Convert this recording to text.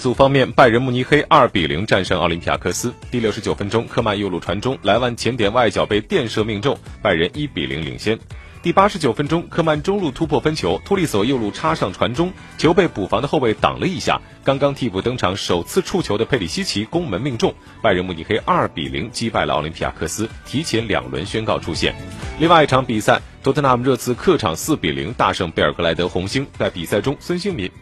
组方面，拜仁慕尼黑二比零战胜奥林匹亚克斯。第六十九分钟，科曼右路传中，莱万前点外脚被垫射命中，拜仁一比零领先。第八十九分钟，科曼中路突破分球，托利索右路插上传中，球被补防的后卫挡了一下，刚刚替补登场首次触球的佩里西奇攻门命中，拜仁慕尼黑二比零击败了奥林匹亚克斯，提前两轮宣告出线。另外一场比赛，托特纳姆热刺客场四比零大胜贝尔格莱德红星，在比赛中孙兴民没。